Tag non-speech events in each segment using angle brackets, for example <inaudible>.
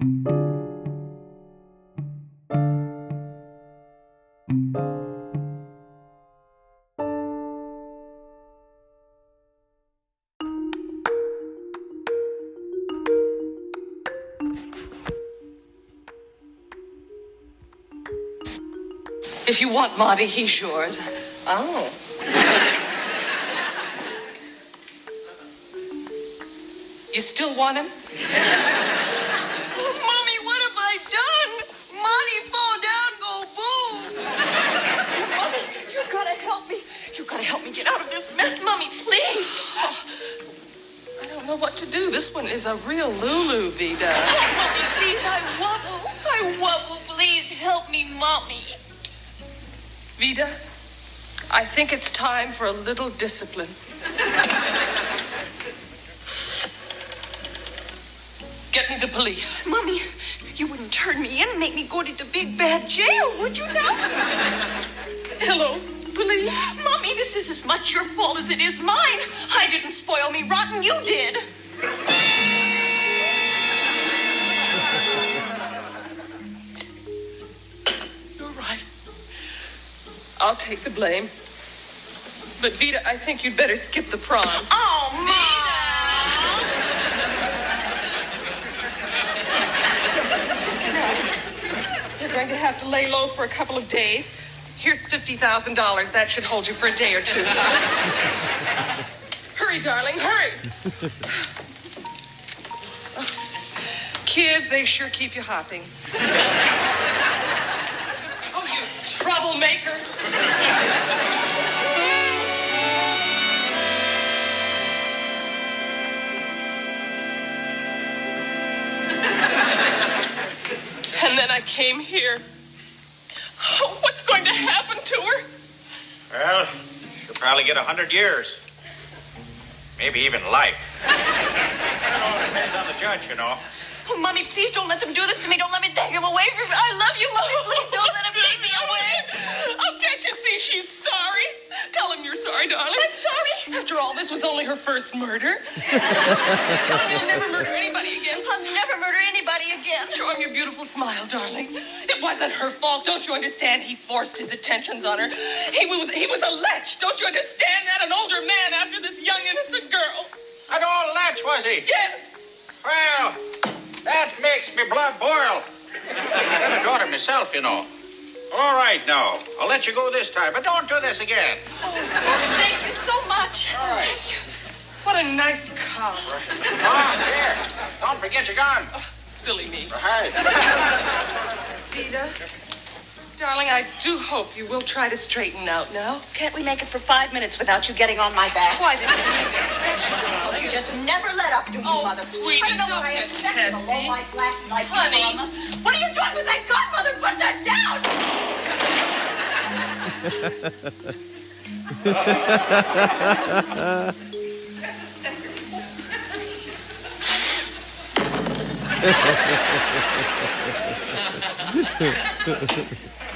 If you want Monty, he's yours. Oh. You still want him? <laughs> Mommy, what have I done? Monty fall down, go boom. Mommy, you gotta help me. You gotta help me get out of this mess, Mommy, please. I don't know what to do. This one is a real Lulu, Vida. Oh, Mommy, please, I wobble. I wobble. Please help me, Mommy. Vida, I think it's time for a little discipline. Get me the police. Mommy, you wouldn't turn me in and make me go to the big bad jail, would you now? Hello. Mommy, this is as much your fault as it is mine. I didn't spoil me rotten, you did. You're right. I'll take the blame. But Vida, I think you'd better skip the prom. Oh, Mom! You're going to have to lay low for a couple of days. Here's $50,000. That should hold you for a day or two. hurry, darling, hurry. Kids, they sure keep you hopping. Oh, you troublemaker. And then I came here. Oh, going to happen to her? Well, she'll probably get a hundred years. Maybe even life. That all depends on the judge, you know. Oh, Mommy, please don't let them do this to me. Don't let me take him away from me. I love you, Mommy. Please don't let him take me away. You see she's sorry? Tell him you're sorry, darling. I'm sorry. After all, this was only her first murder. Tell him you'll never murder anybody again. I'll never murder anybody again. Show him your beautiful smile, darling. It wasn't her fault. Don't you understand? He forced his attentions on her. He was he was a lech. Don't you understand that? An older man after this young innocent girl. An old latch, was he? Yes. Well, that makes me blood boil. I got a daughter myself, you know. All right, now. I'll let you go this time, but don't do this again. Oh, thank you so much. All right. What a nice car. Ah, here. Don't forget your gun. Silly me. Right. Vida, darling, I do hope you will try to straighten out now. Can't we make it for five minutes without you getting on my back? Why didn't you need this? You just never let up, do you, Oh, Mother? sweetie, I know don't I get am checking the testy. low light flashing light Honey. people on the- What are you doing with that gun, Mother? Put that down! <laughs>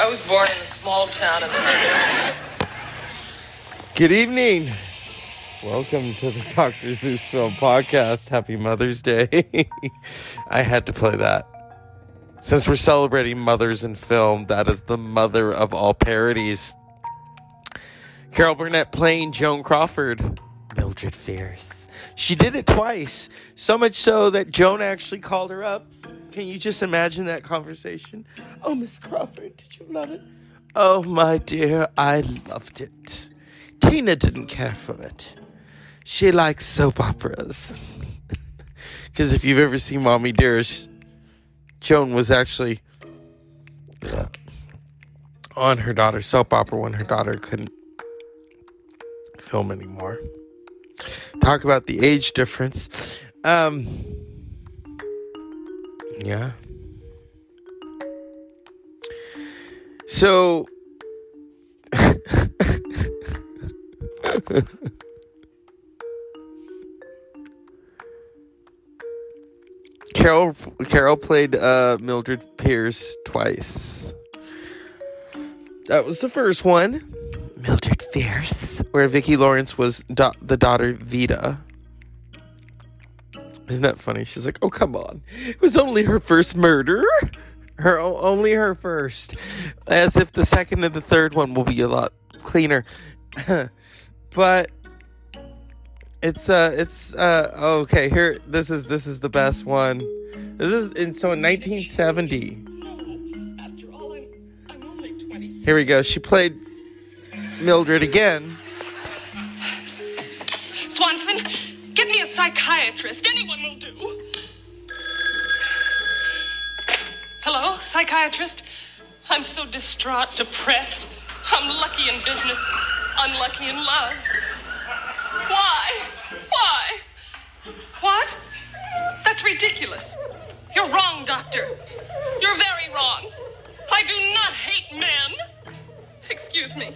I was born in a small town in Good evening. Welcome to the <laughs> Dr. Zeus Film Podcast. Happy Mother's Day. <laughs> I had to play that. Since we're celebrating mothers in film, that is the mother of all parodies. Carol Burnett playing Joan Crawford. Fierce. She did it twice. So much so that Joan actually called her up. Can you just imagine that conversation? Oh, Miss Crawford, did you love it? Oh, my dear, I loved it. Tina didn't care for it. She likes soap operas. <laughs> Because if you've ever seen Mommy Dearest, Joan was actually uh, on her daughter's soap opera when her daughter couldn't film anymore. Talk about the age difference. Um, yeah. So <laughs> Carol Carol played uh, Mildred Pierce twice. That was the first one. Mildred Fierce, where Vicki Lawrence was da- the daughter Vita. Isn't that funny? She's like, "Oh come on, it was only her first murder, her only her first, as if the second and the third one will be a lot cleaner." <laughs> but it's uh, it's uh, okay. Here, this is this is the best one. This is in so in 1970. After all, I'm, I'm only Here we go. She played Mildred again. Swanson, get me a psychiatrist. Anyone will do. Hello, psychiatrist? I'm so distraught, depressed. I'm lucky in business, unlucky in love. Why? Why? What? That's ridiculous. You're wrong, doctor. You're very wrong. I do not hate men. Excuse me.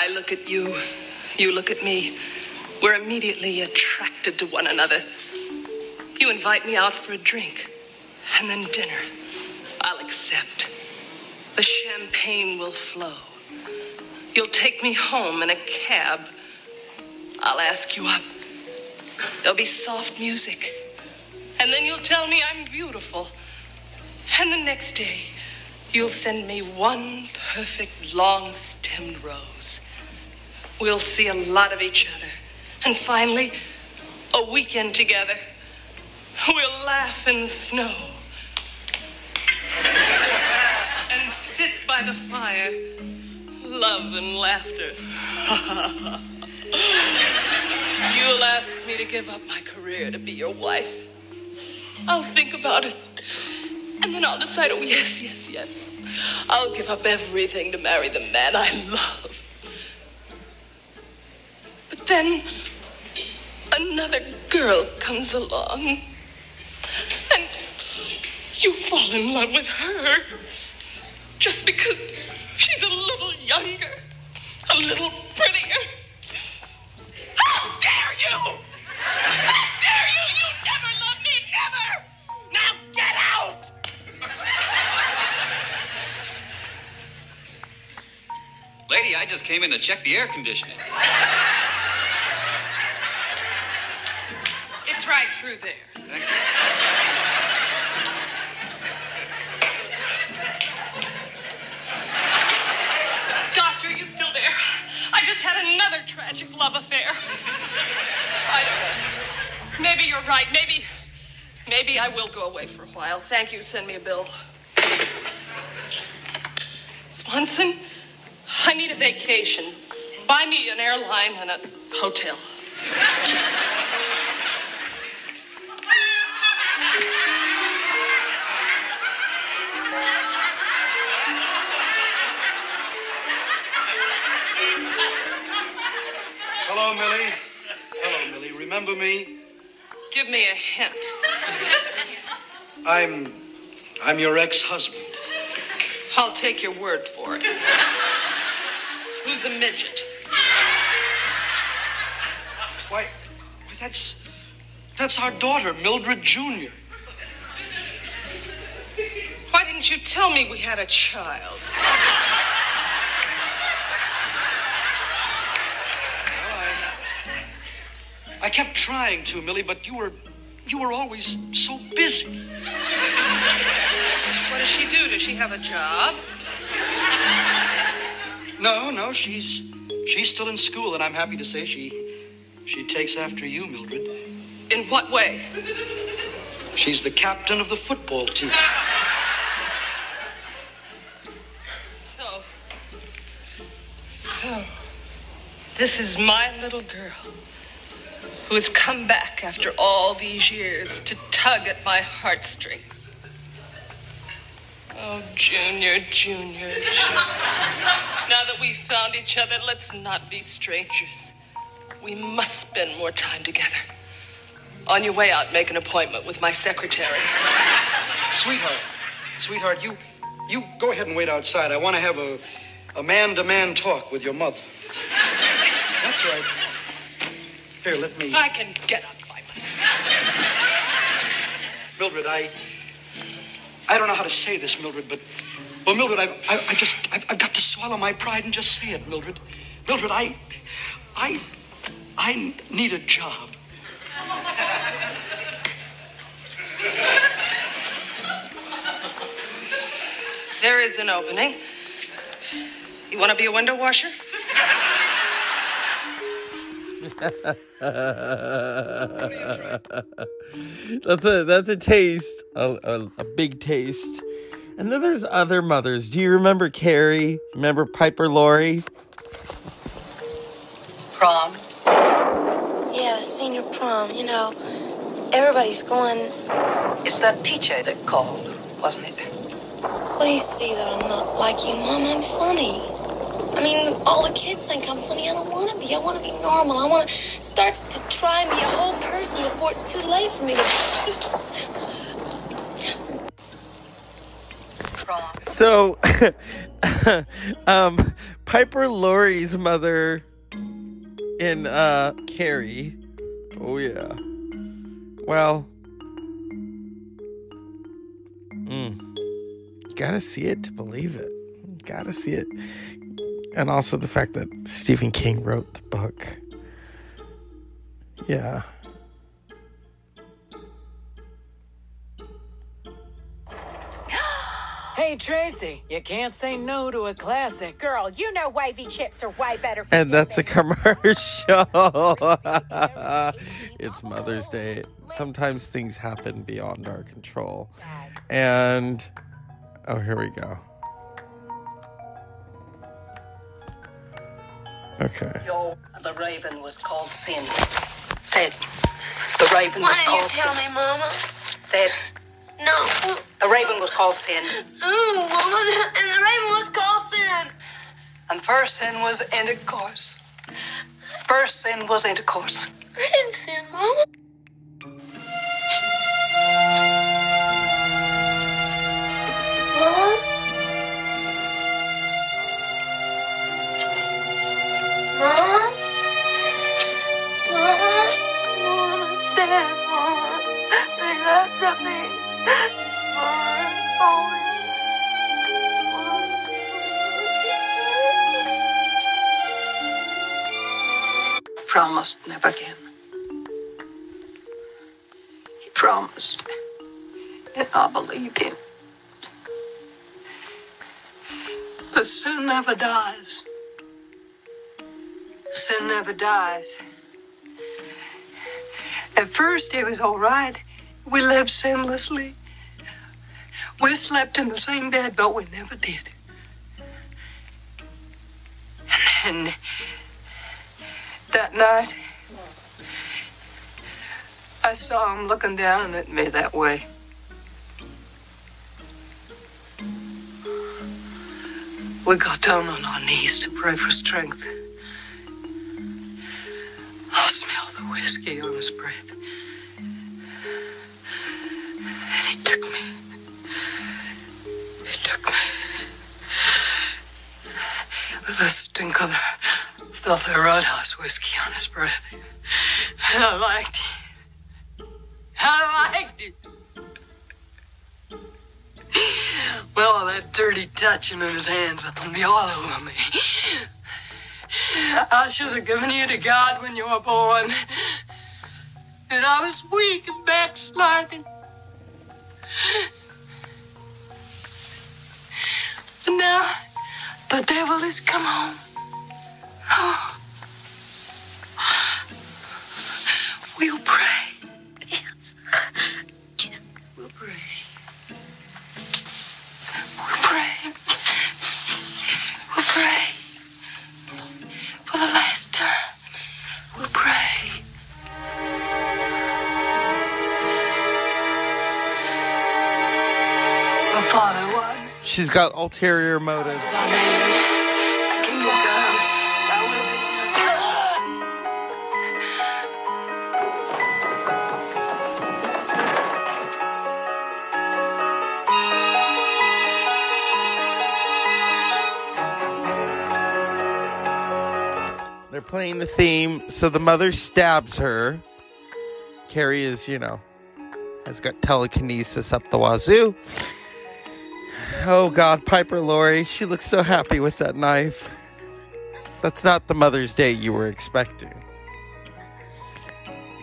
I look at you, you look at me. We're immediately attracted to one another. You invite me out for a drink, and then dinner. I'll accept. The champagne will flow. You'll take me home in a cab. I'll ask you up. There'll be soft music. And then you'll tell me I'm beautiful. And the next day, you'll send me one perfect long stemmed rose. We'll see a lot of each other. And finally, a weekend together. We'll laugh in the snow. and sit by the fire. Love and laughter. <laughs> You'll ask me to give up my career to be your wife. I'll think about it. And then I'll decide, oh, yes, yes, yes. I'll give up everything to marry the man I love. Then another girl comes along. And you fall in love with her just because she's a little younger, a little prettier. How dare you! How dare you! You never loved me, never! Now get out! Lady, I just came in to check the air conditioning. Right through there. Doctor, you still there? I just had another tragic love affair. I don't know. Maybe you're right. Maybe, maybe I will go away for a while. Thank you. Send me a bill. Swanson, I need a vacation. Buy me an airline and a hotel. Remember me? Give me a hint. <laughs> I'm. I'm your ex-husband. I'll take your word for it. Who's a midget? Why, why that's. That's our daughter, Mildred Jr. Why didn't you tell me we had a child? I kept trying to, Millie, but you were you were always so busy. What does she do? Does she have a job? No, no, she's she's still in school, and I'm happy to say she she takes after you, Mildred. In what way? She's the captain of the football team. So so this is my little girl who has come back after all these years to tug at my heartstrings. Oh, Junior, Junior, Junior. now that we've found each other, let's not be strangers. We must spend more time together. On your way out, make an appointment with my secretary. Sweetheart, sweetheart, you you go ahead and wait outside. I want to have a a man-to-man talk with your mother. That's right. Here, let me. I can get up by myself. Mildred, I I don't know how to say this, Mildred, but well, Mildred, I I, I just I've, I've got to swallow my pride and just say it, Mildred. Mildred, I I I need a job. There is an opening. You want to be a window washer? That's a that's a taste, a, a, a big taste. And then there's other mothers. Do you remember Carrie? Remember Piper Laurie? Prom. Yeah, the senior prom, you know. Everybody's going, It's that teacher that called, wasn't it? please see that I'm not like you, Mom. I'm funny. I mean, all the kids think I'm funny. I don't want to be. I want to be normal. I want to start to try and be a whole person before it's too late for me to. <laughs> So, <laughs> um, Piper Laurie's mother in uh Carrie. Oh yeah. Well, mm, gotta see it to believe it. Gotta see it, and also the fact that Stephen King wrote the book. Yeah. <gasps> Hey, Tracy, you can't say no to a classic. Girl, you know wavy chips are way better for And that's a commercial. <laughs> it's Mother's Day. Sometimes things happen beyond our control. And oh, here we go. Okay. Yo, the raven was called Sin. Say it. The raven was called. Why don't you tell me, Mama? Say it. No. The raven was called Sin. Ooh, woman. <laughs> And the raven was called Sin. And first sin was intercourse. First sin was intercourse. I didn't sin, Mama. Promised never again. He promised. And I believed him. But sin never dies. Sin never dies. At first, it was all right. We lived sinlessly. We slept in the same bed, but we never did. And then, that night, I saw him looking down at me that way. We got down on our knees to pray for strength. I smelled the whiskey on his breath. And he took me. He took me. With the stink of filthy roadhouse whiskey on his breath. And I liked it. I liked it. Well, that dirty touching of his hands on me all over me. I should have given you to God when you were born. And I was weak and backsliding. But now the devil has come home. <gasps> We'll pray. Yes. We'll pray. We'll pray. We'll pray. For the last time. We'll pray. The Father one. She's got ulterior motives. Playing the theme, so the mother stabs her. Carrie is, you know, has got telekinesis up the wazoo. Oh God, Piper Laurie, she looks so happy with that knife. That's not the Mother's Day you were expecting.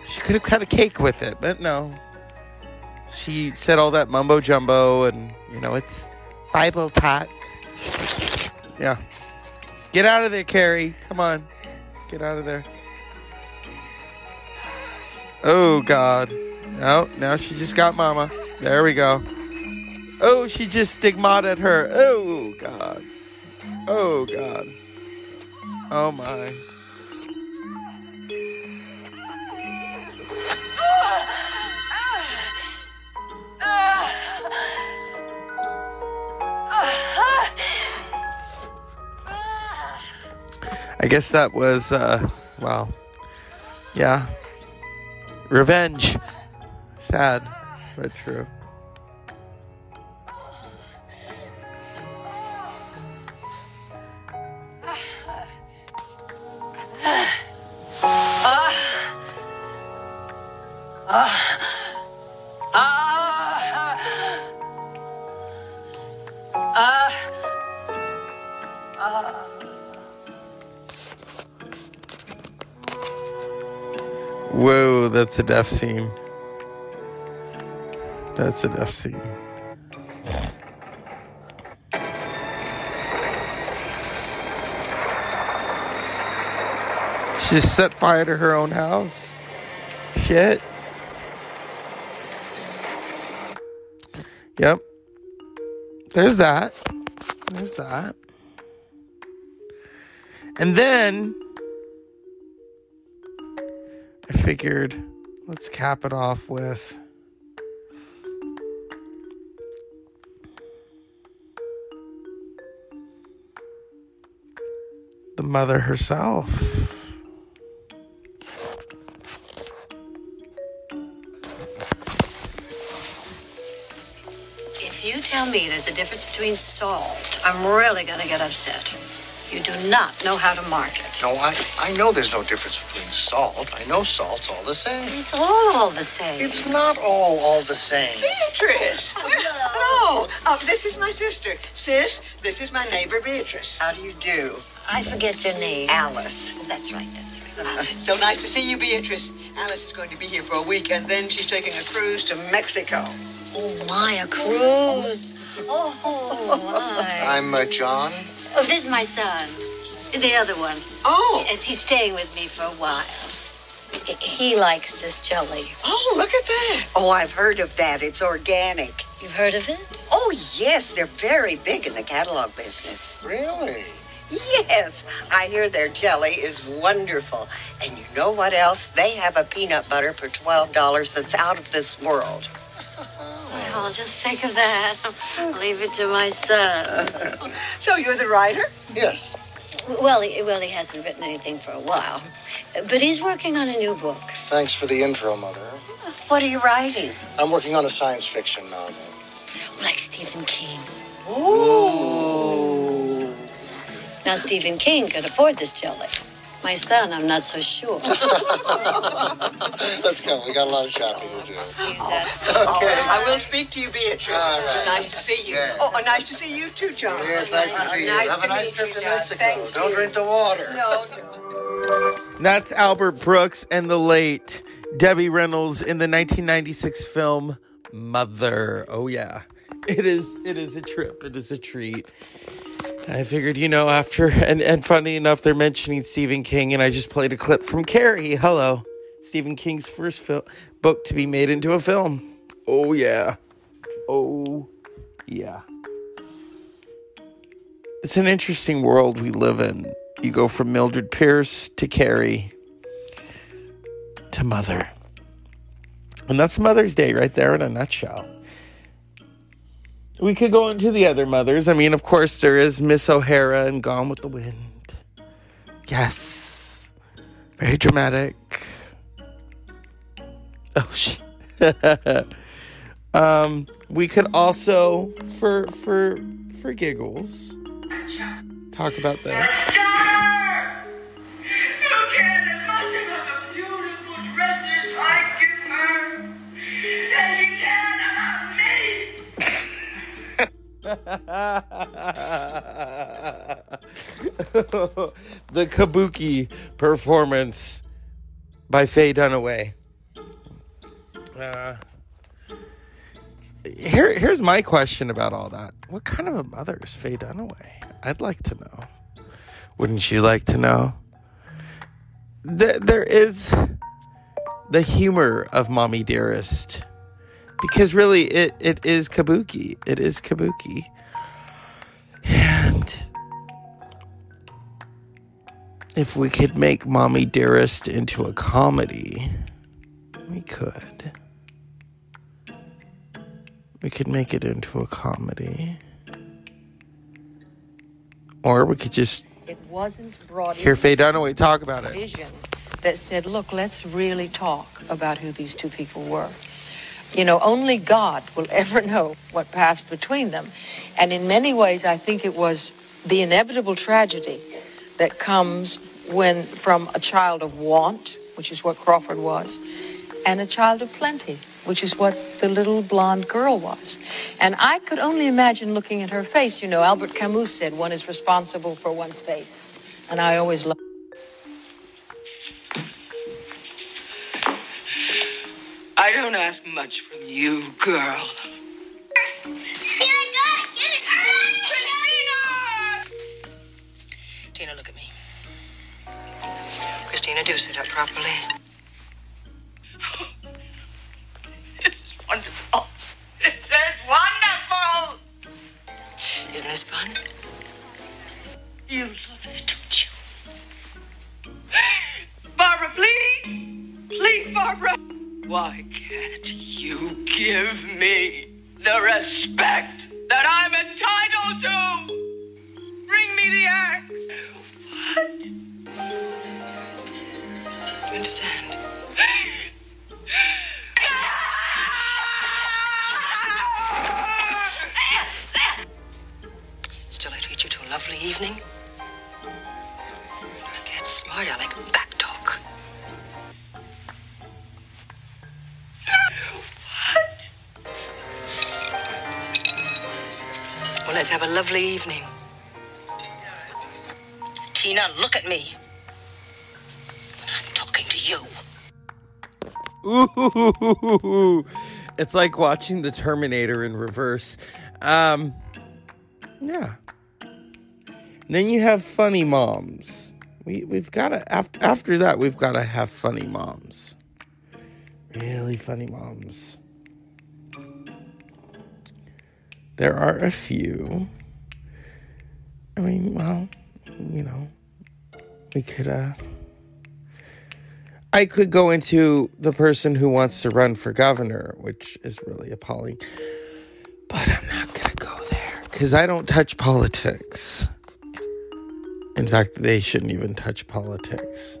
She could have cut a cake with it, but no. She said all that mumbo jumbo, and you know it's Bible talk. Yeah, get out of there, Carrie. Come on. Get out of there. Oh, God. Oh, now she just got Mama. There we go. Oh, she just stigmated her. Oh, God. Oh, God. Oh, my. Ah. Ah. Ah. I guess that was, uh, well, yeah. Revenge. Sad, but true. That's a death scene. That's a death scene. She set fire to her own house. Shit. Yep. There's that. There's that. And then I figured let's cap it off with the mother herself. If you tell me there's a difference between salt, I'm really going to get upset. You do not know how to market. No, I, I know there's no difference between salt. I know salt's all the same. It's all all the same. It's not all all the same. Beatrice! <laughs> Hello! Uh, this is my sister. Sis, this is my neighbor Beatrice. How do you do? I forget your name. Alice. That's right, that's right. So nice to see you, Beatrice. Alice is going to be here for a week, and then she's taking a cruise to Mexico. Oh, my, a cruise. Oh, my. <laughs> I'm uh, John. Oh, this is my son. The other one. Oh. Yes, he's staying with me for a while. He likes this jelly. Oh, look at that. Oh, I've heard of that. It's organic. You've heard of it? Oh, yes. They're very big in the catalog business. Really? Yes. I hear their jelly is wonderful. And you know what else? They have a peanut butter for $12 that's out of this world. Well, just think of that. I'll leave it to my son. So you're the writer? Yes. Well, he, well, he hasn't written anything for a while, but he's working on a new book. Thanks for the intro, Mother. What are you writing? I'm working on a science fiction novel. Like Stephen King. Ooh. Now, Stephen King could afford this jelly. My son, I'm not so sure. <laughs> Let's go. We got a lot of shopping to do. Excuse us. <laughs> Okay. I will speak to you, Beatrice. All right. Nice to see you. Yeah. Oh, nice to see you too, John. Yes, nice to see you. Nice Have to a nice meet trip you, to John. Mexico. Thank Don't you. drink the water. No, That's Albert Brooks and the late Debbie Reynolds in the 1996 film Mother. Oh yeah. It is it is a trip. It is a treat. I figured, you know, after <laughs> and, and funny enough, they're mentioning Stephen King, and I just played a clip from Carrie. Hello. Stephen King's first fil- book to be made into a film. Oh yeah. Oh yeah. It's an interesting world we live in. You go from Mildred Pierce to Carrie to Mother. And that's Mother's Day right there in a nutshell. We could go into the other mothers. I mean, of course, there is Miss O'Hara and Gone with the Wind. Yes. Very dramatic. Oh, shit. <laughs> um, we could also, for for for giggles, talk about this. <laughs> the kabuki performance by Faye Dunaway. Uh, here, here's my question about all that. What kind of a mother is Faye Dunaway? I'd like to know. Wouldn't you like to know? There, there is the humor of Mommy Dearest because really it, it is kabuki. It is kabuki. And if we could make Mommy Dearest into a comedy, we could. We could make it into a comedy. Or we could just it wasn't brought hear Faye Dunaway talk about it. Vision that said, look, let's really talk about who these two people were. You know, only God will ever <laughs> know what passed between them. And in many ways, I think it was the inevitable tragedy that comes when from a child of want, which is what Crawford was, and a child of plenty, which is what the little blonde girl was. And I could only imagine looking at her face. You know, Albert Camus said one is responsible for one's face. And I always loved. Don't ask much from you, girl. Tina, look at me. Christina, do sit up properly. Tina, look at me. I'm talking to you. Ooh, it's like watching the Terminator in reverse. Um, yeah. And then you have funny moms. We we've got to after after that we've got to have funny moms. Really funny moms. There are a few. I mean, well, you know, we could uh I could go into the person who wants to run for governor, which is really appalling. But I'm not going to go there because I don't touch politics. In fact, they shouldn't even touch politics.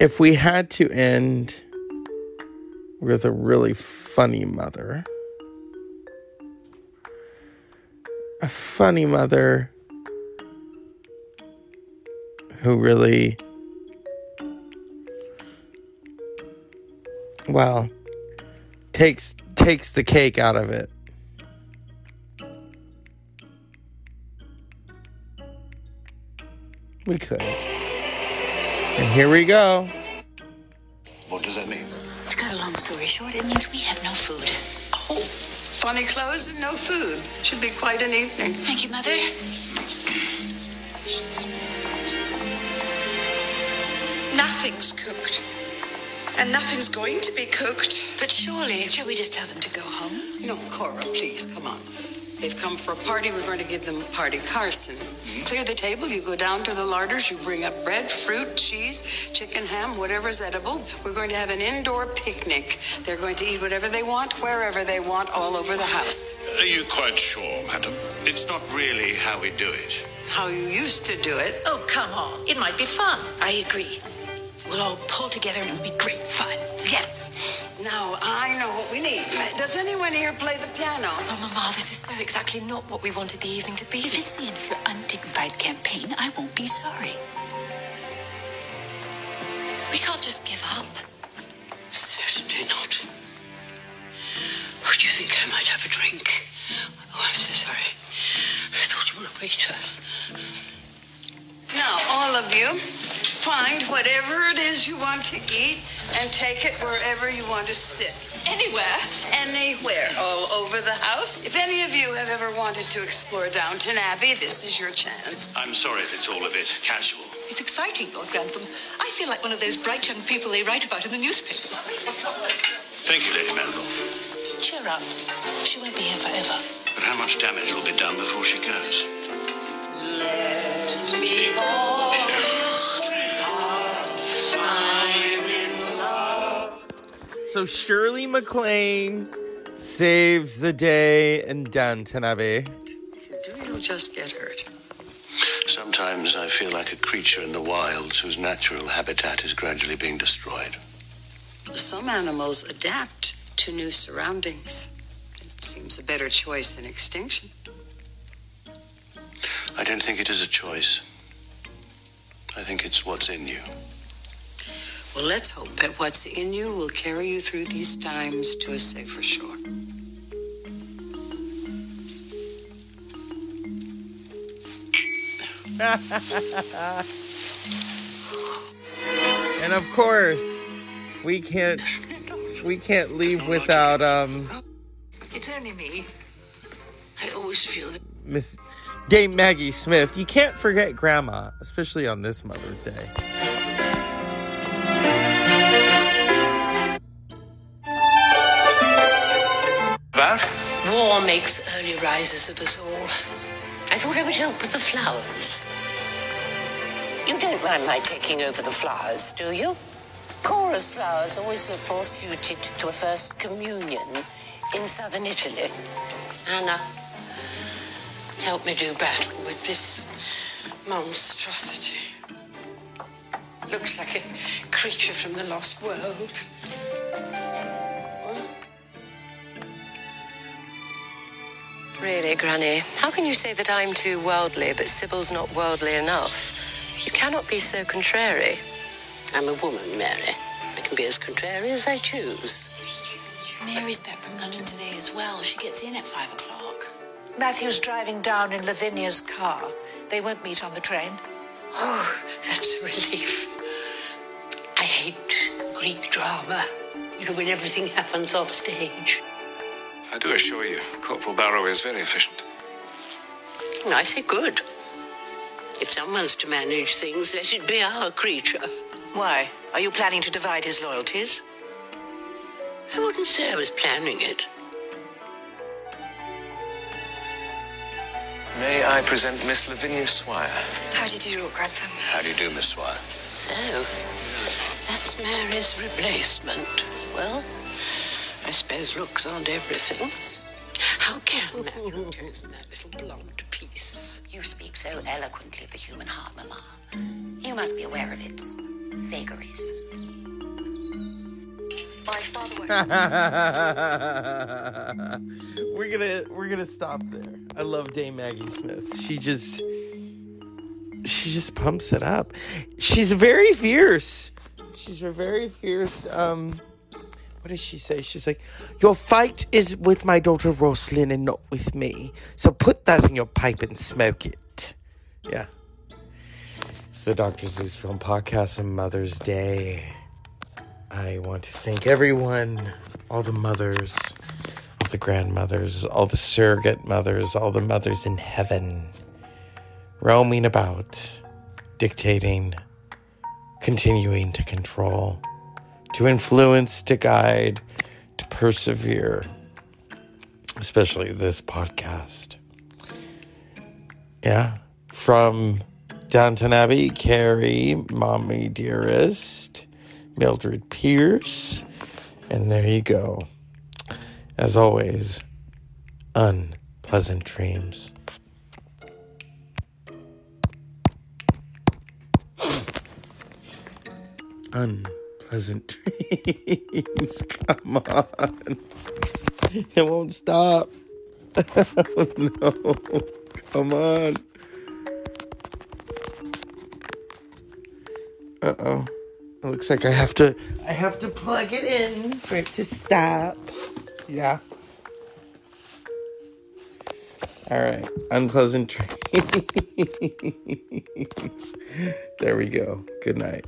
If we had to end with a really funny mother, a funny mother who really well takes takes the cake out of it we could and here we go What does that mean? To cut a long story short, it means we have no food. Oh, funny clothes and no food. Should be quite an evening. Thank you, Mother. Nothing's cooked. And nothing's going to be cooked. But surely, shall we just tell them to go home? No, Cora, please, come on. They've come for a party. We're going to give them a party. Carson, clear the table. You go down to the larders. You bring up bread, fruit, cheese, chicken, ham, whatever's edible. We're going to have an indoor picnic. They're going to eat whatever they want, wherever they want, all over the house. Are you quite sure, madam? It's not really how we do it. How you used to do it. Oh, come on. It might be fun. I agree. We'll all pull together and it'll be great fun. Yes. Now I know what we need. Does anyone here play the piano? Oh, Mama, this is so exactly not what we wanted the evening to be. If it's the end of your undignified campaign, I won't be sorry. We can't just give up. Certainly not. Oh, do you think I might have a drink? Oh, I'm so sorry. I thought you were a waiter. Now, all of you, find whatever it is you want to eat and take it wherever you want to sit. Anywhere? Anywhere. All over the house. If any of you have ever wanted to explore Downton Abbey, this is your chance. I'm sorry if it's all a bit casual. It's exciting, Lord Grantham. I feel like one of those bright young people they write about in the newspapers. Thank you, Lady Mandel. Cheer up. She won't be here forever. But how much damage will be done before she goes? Let me go. So Shirley MacLaine saves the day in Downton Abbey. If you do, you'll just get hurt. Sometimes I feel like a creature in the wilds whose natural habitat is gradually being destroyed. Some animals adapt to new surroundings. It seems a better choice than extinction. I don't think it is a choice. I think it's what's in you. Well, let's hope that what's in you will carry you through these times to a safer shore. and of course, we can't we can't leave without um It's only me. I always feel that. Miss Dame Maggie Smith. You can't forget Grandma, especially on this Mother's Day. Makes early rises of us all. I thought I would help with the flowers. You don't mind my taking over the flowers, do you? Cora's flowers always look more suited to a first communion in southern Italy. Anna, help me do battle with this monstrosity. Looks like a creature from the lost world. Really, Granny, how can you say that I'm too worldly, but Sybil's not worldly enough? You cannot be so contrary. I'm a woman, Mary. I can be as contrary as I choose. Mary's back from London today as well. She gets in at five o'clock. Matthew's driving down in Lavinia's car. They won't meet on the train. Oh, that's a relief. I hate Greek drama. You know, when everything happens off stage. I do assure you, Corporal Barrow is very efficient. I say good. If someone's to manage things, let it be our creature. Why? Are you planning to divide his loyalties? I wouldn't say I was planning it. May I present Miss Lavinia Swire? How did you do, Grantham? How do you do, Miss Swire? So, that's Mary's replacement. Well, I suppose looks aren't everything. How can Matthew have chosen that little blonde piece? You speak so eloquently of the human heart, Mamma. You must be aware of its vagaries. My father <laughs> we're gonna we're gonna stop there. I love Dame Maggie Smith. She just she just pumps it up. She's very fierce. She's a very fierce. Um, what does she say? She's like, "Your fight is with my daughter Rosalind and not with me. So put that in your pipe and smoke it." Yeah. It's the Dr. Zeus Film Podcast on Mother's Day. I want to thank everyone, all the mothers, all the grandmothers, all the surrogate mothers, all the mothers in heaven, roaming about, dictating, continuing to control, to influence, to guide, to persevere. especially this podcast. Yeah, from Downton Abbey, Carrie, Mommy Dearest, Mildred Pierce, and there you go. As always, unpleasant dreams. <sniffs> unpleasant <laughs> dreams. <laughs> Come on. It won't stop. <laughs> Oh, no. Come on. Uh oh. It looks like I have to I have to plug it in for it to stop. Yeah. All right. Unpleasant dreams. there we go. Good night.